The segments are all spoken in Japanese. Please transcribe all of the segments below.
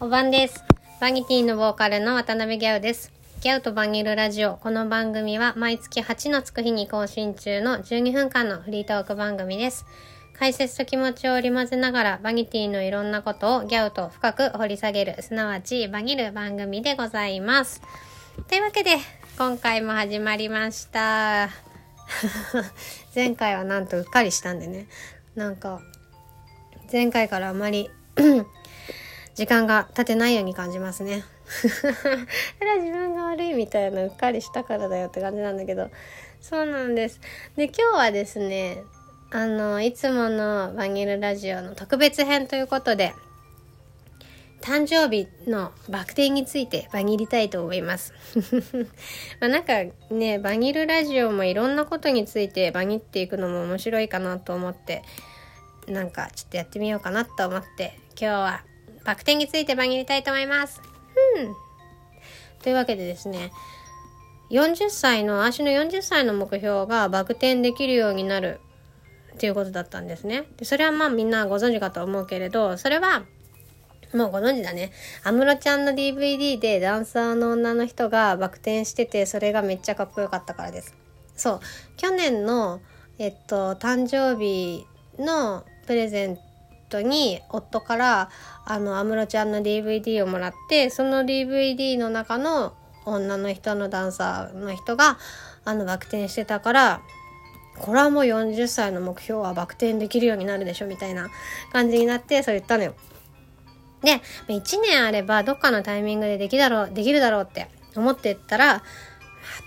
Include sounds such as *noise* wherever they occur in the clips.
おばんです。バニティのボーカルの渡辺ギャウです。ギャウとバニルラジオ。この番組は毎月8のつく日に更新中の12分間のフリートーク番組です。解説と気持ちを織り交ぜながらバニティのいろんなことをギャウと深く掘り下げる、すなわちバニる番組でございます。というわけで、今回も始まりました。*laughs* 前回はなんとうっかりしたんでね。なんか、前回からあまり時間が経てないように感じますね。*laughs* それは自分が悪いみたいなうっかりしたからだよって感じなんだけどそうなんです。で今日はですねあのいつものバニルラジオの特別編ということで誕生日のバク転についてバニりたいと思います。*laughs* まあなんかねバニルラジオもいろんなことについてバニっていくのも面白いかなと思ってなんかちょっとやってみようかなと思って今日はバク転についてバニりたいと思います。うん。というわけでですね40歳の足の40歳の目標がバク転できるようになるっていうことだったんですね。でそれはまあみんなご存知かと思うけれどそれはもうご存知だね。安室ちゃんの DVD でダンサーの女の人がバク転しててそれがめっちゃかっこよかったからです。そう。去年のえっと誕生日のプレゼントに夫から安室ちゃんの DVD をもらってその DVD の中の女の人のダンサーの人があのバク転してたからこれはもう40歳の目標はバク転できるようになるでしょみたいな感じになってそう言ったのよ。で1年あればどっかのタイミングでできだろうできるだろうって思ってったらあっ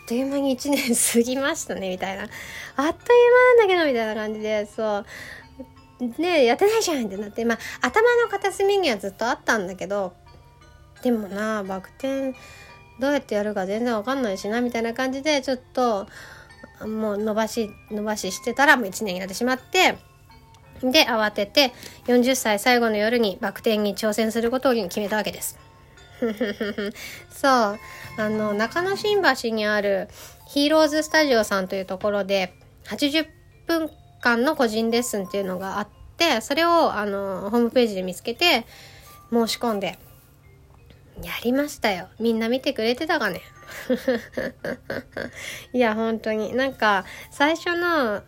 という間に1年過ぎましたねみたいなあっという間なんだけどみたいな感じでそうねやってないじゃんってなってまあ頭の片隅にはずっとあったんだけどでもなバク転どうやってやるか全然わかんないしなみたいな感じでちょっともう伸ばし伸ばししてたらもう1年になってしまってで慌てて40歳最後の夜にバク転に挑戦することを決めたわけです。*laughs* そうあの中野新橋にあるヒーローズスタジオさんというところで80分間の個人レッスンっていうのがあってそれをあのホームページで見つけて申し込んでやりましたよ。みんな見てくれてたかね？*laughs* いや本当に。なんか最初の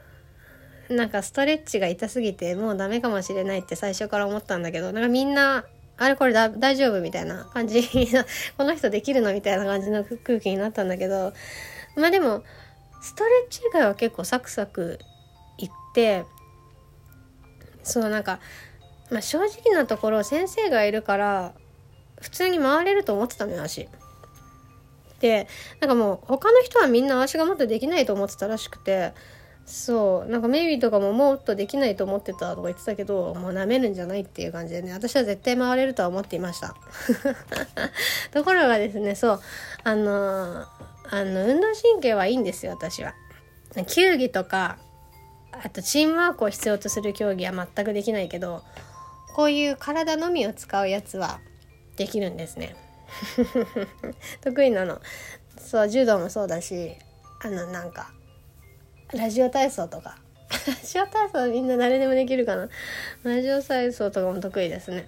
なんかストレッチが痛すぎてもうダメかもしれないって最初から思ったんだけどなんかみんなあれこれだ大丈夫みたいな感じ。*laughs* この人できるのみたいな感じの空気になったんだけど。まあでもストレッチ以外は結構サクサクいってそうなんか、まあ、正直なところ先生がいるから普通に回れると思ってたのよ足。でなんかもう他の人はみんな足がもっとできないと思ってたらしくてそうなんかメイビーとかももっとできないと思ってたとか言ってたけどもう舐めるんじゃないっていう感じでね私は絶対回れるとは思っていました *laughs* ところがですねそうあのあの運動神経はいいんですよ私は球技とかあとチームワークを必要とする競技は全くできないけどこういう体のみを使うやつはできるんですね。*laughs* 得意なの。そう柔道もそうだしあのなんかラジオ体操とか。*laughs* ラジオ体操みんな誰でもできるかな。ラジオ体操とかも得意ですね。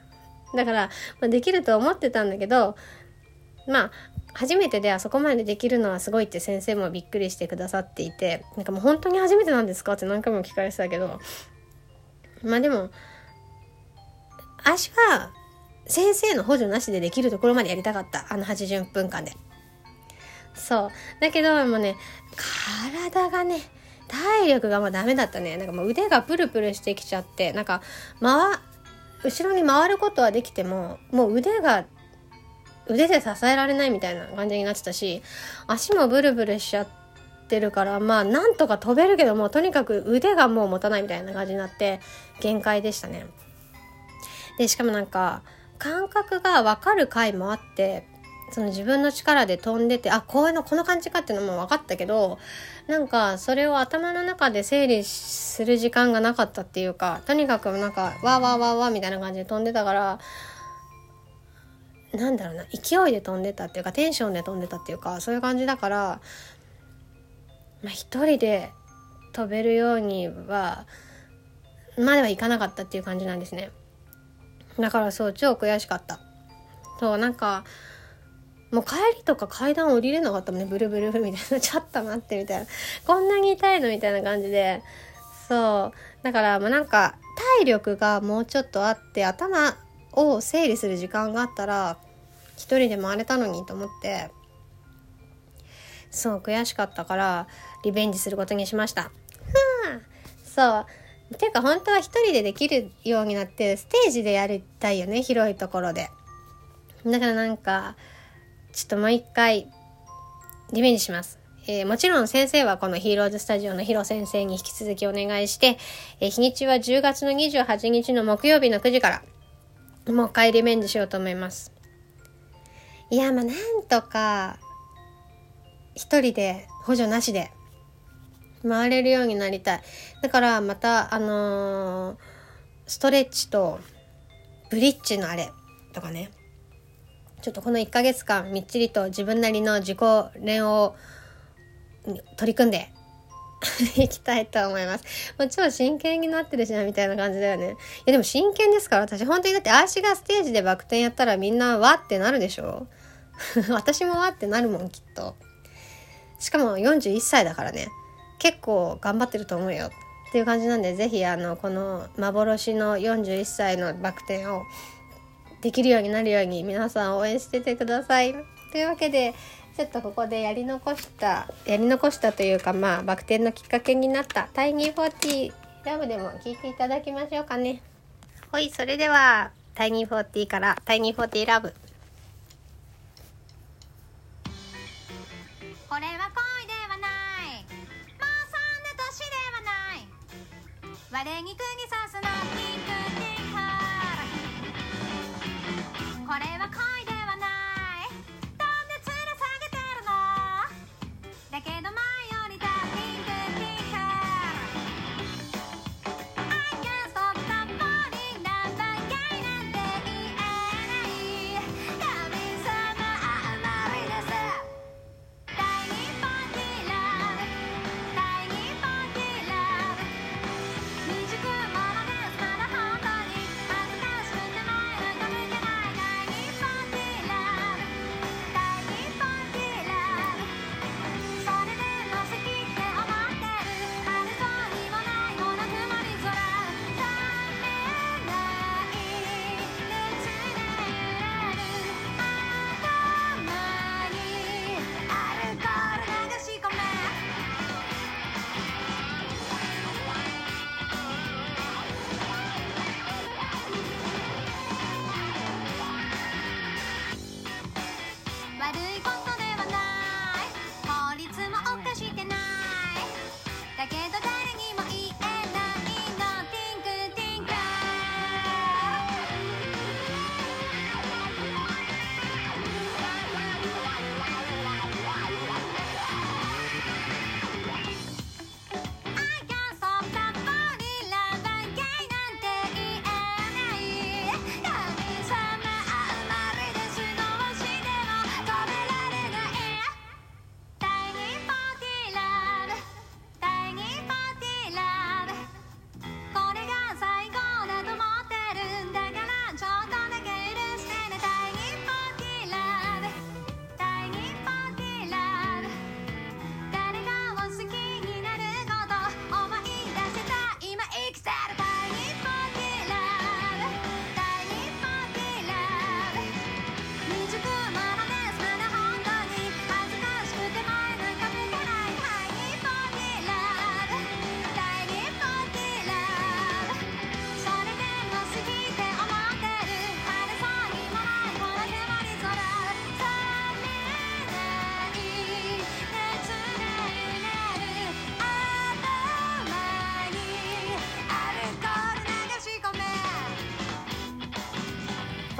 だから、まあ、できると思ってたんだけどまあ初めてであそこまでできるのはすごいって先生もびっくりしてくださっていてなんかもう本当に初めてなんですかって何回も聞かれてたけどまあでも足は先生の補助なしでできるところまでやりたかった。あの80分間で。そう。だけどもうね体がね体力がもうダメだったね。なんかもう腕がプルプルしてきちゃってなんか回後ろに回ることはできてももう腕が腕で支えられないみたいな感じになってたし足もブルブルしちゃってるからまあなんとか飛べるけどもとにかく腕がもう持たないみたいな感じになって限界でしたね。でしかもなんか感覚が分かる回もあってその自分の力で飛んでてあこういうのこの感じかっていうのも分かったけどなんかそれを頭の中で整理する時間がなかったっていうかとにかくなんかわーわーわーわーみたいな感じで飛んでたからなんだろうな勢いで飛んでたっていうかテンションで飛んでたっていうかそういう感じだから、まあ、一人で飛べるようにはまではいかなかったっていう感じなんですね。だからそう超悔しかった。そうなんかもう帰りとか階段降りれなかったもんね。ブルブルブルみたいな。ちょっと待ってみたいな。こんなに痛いのみたいな感じで。そう。だからもうなんか体力がもうちょっとあって頭を整理する時間があったら一人で回れたのにと思ってそう悔しかったからリベンジすることにしました。そうていうか本当は一人でできるようになってステージでやりたいよね広いところで。だからなんかちょっともう一回リベンジします。えー、もちろん先生はこのヒーローズスタジオのヒロ先生に引き続きお願いして、えー、日にちは10月の28日の木曜日の9時から、もう一回リベンジしようと思います。いや、まあなんとか、一人で補助なしで回れるようになりたい。だからまた、あのー、ストレッチとブリッジのあれとかね。ちょっとこの1ヶ月間みっちりと自分なりの自己練を取り組んでいきたいと思います。もう超真剣になってるしな、みたいな感じだよね。いや、でも真剣ですから、私本当にだって、アーシがステージでバク転やったらみんなわってなるでしょ *laughs* 私もわってなるもん、きっと。しかも41歳だからね。結構頑張ってると思うよ。っていう感じなんで、ぜひ、あの、この幻の41歳のバク転をできるようになるように皆さん応援しててください。というわけで、ちょっとここでやり残したやり残したというかまあバク転のきっかけになったタイニー40ラブでも聞いていただきましょうかね。はいそれではタイニー40からタイニー40ラブ。これは恋ではない。まあそんな年ではない。我に釘刺すのピンクティーこれは恋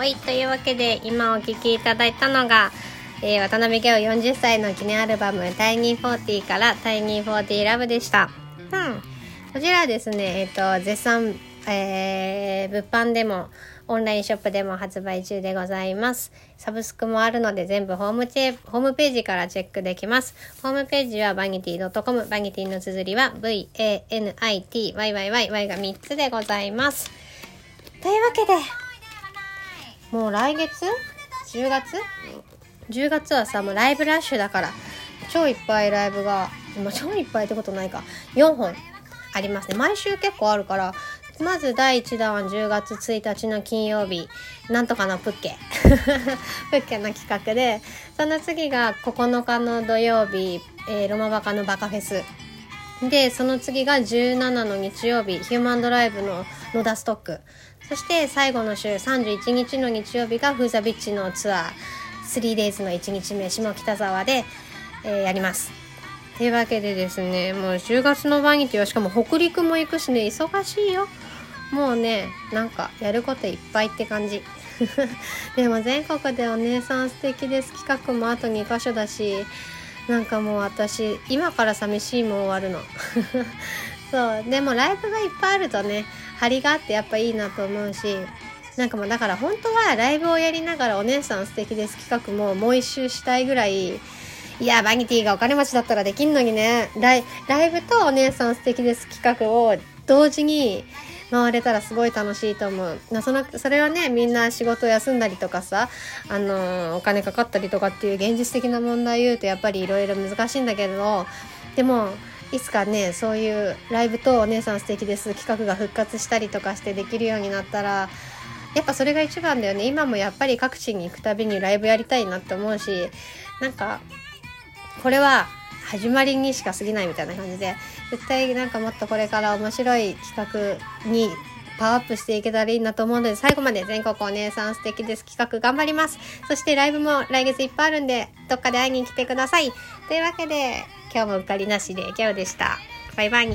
はい、というわけで今お聴きいただいたのが、えー、渡辺ギャオ40歳の記念アルバム「タイニー40」から「タイニー40ラブ」でした。うん。こちらですね、えっ、ー、と、絶賛、えー、物販でもオンラインショップでも発売中でございます。サブスクもあるので全部ホームチェホームページからチェックできます。ホームページはバニティ .com、バニティの綴りは VANITYYYY が3つでございます。というわけで、もう来月？10月 ?10 月はさ、もうライブラッシュだから、超いっぱいライブが、まあ、超いっぱいってことないか、4本ありますね。毎週結構あるから、まず第1弾は10月1日の金曜日、なんとかのプッケ。*laughs* プッケの企画で、その次が9日の土曜日、えーロマバカのバカフェス。で、その次が17の日曜日、ヒューマンドライブの野田ストック。そして最後の週31日の日曜日がフーザビッチのツアー 3days の1日目下北沢で、えーやります。というわけでですね、もう10月のバニティはしかも北陸も行くしね、忙しいよ。もうね、なんかやることいっぱいって感じ。*laughs* でも全国でお姉さん素敵です企画もあと2箇所だし、なんかもう私、今から寂しいも終わるの。*laughs* そう、でもライブがいっぱいあるとね、張りがあってやっぱいいなと思うし、なんかもうだから本当はライブをやりながらお姉さん素敵です企画ももう一周したいぐらい、いや、バニティがお金持ちだったらできんのにね、ライライブとお姉さん素敵です企画を同時に回れたらすごい楽しいと思う。なそのそれはね、みんな仕事休んだりとかさ、あのお金かかったりとかっていう現実的な問題言うとやっぱりいろいろ難しいんだけど、でも、いつかね、そういうライブとお姉さん素敵です企画が復活したりとかしてできるようになったら、やっぱそれが一番だよね。今もやっぱり各地に行くたびにライブやりたいなって思うし、なんか、これは始まりにしか過ぎないみたいな感じで、絶対なんかもっとこれから面白い企画にパワーアップしていけたらいいなと思うので、最後まで全国お姉さん素敵です企画頑張ります。そしてライブも来月いっぱいあるんで、どっかで会いに来てください。というわけで、今日もうっかりなしでギャオでした。バイバイ。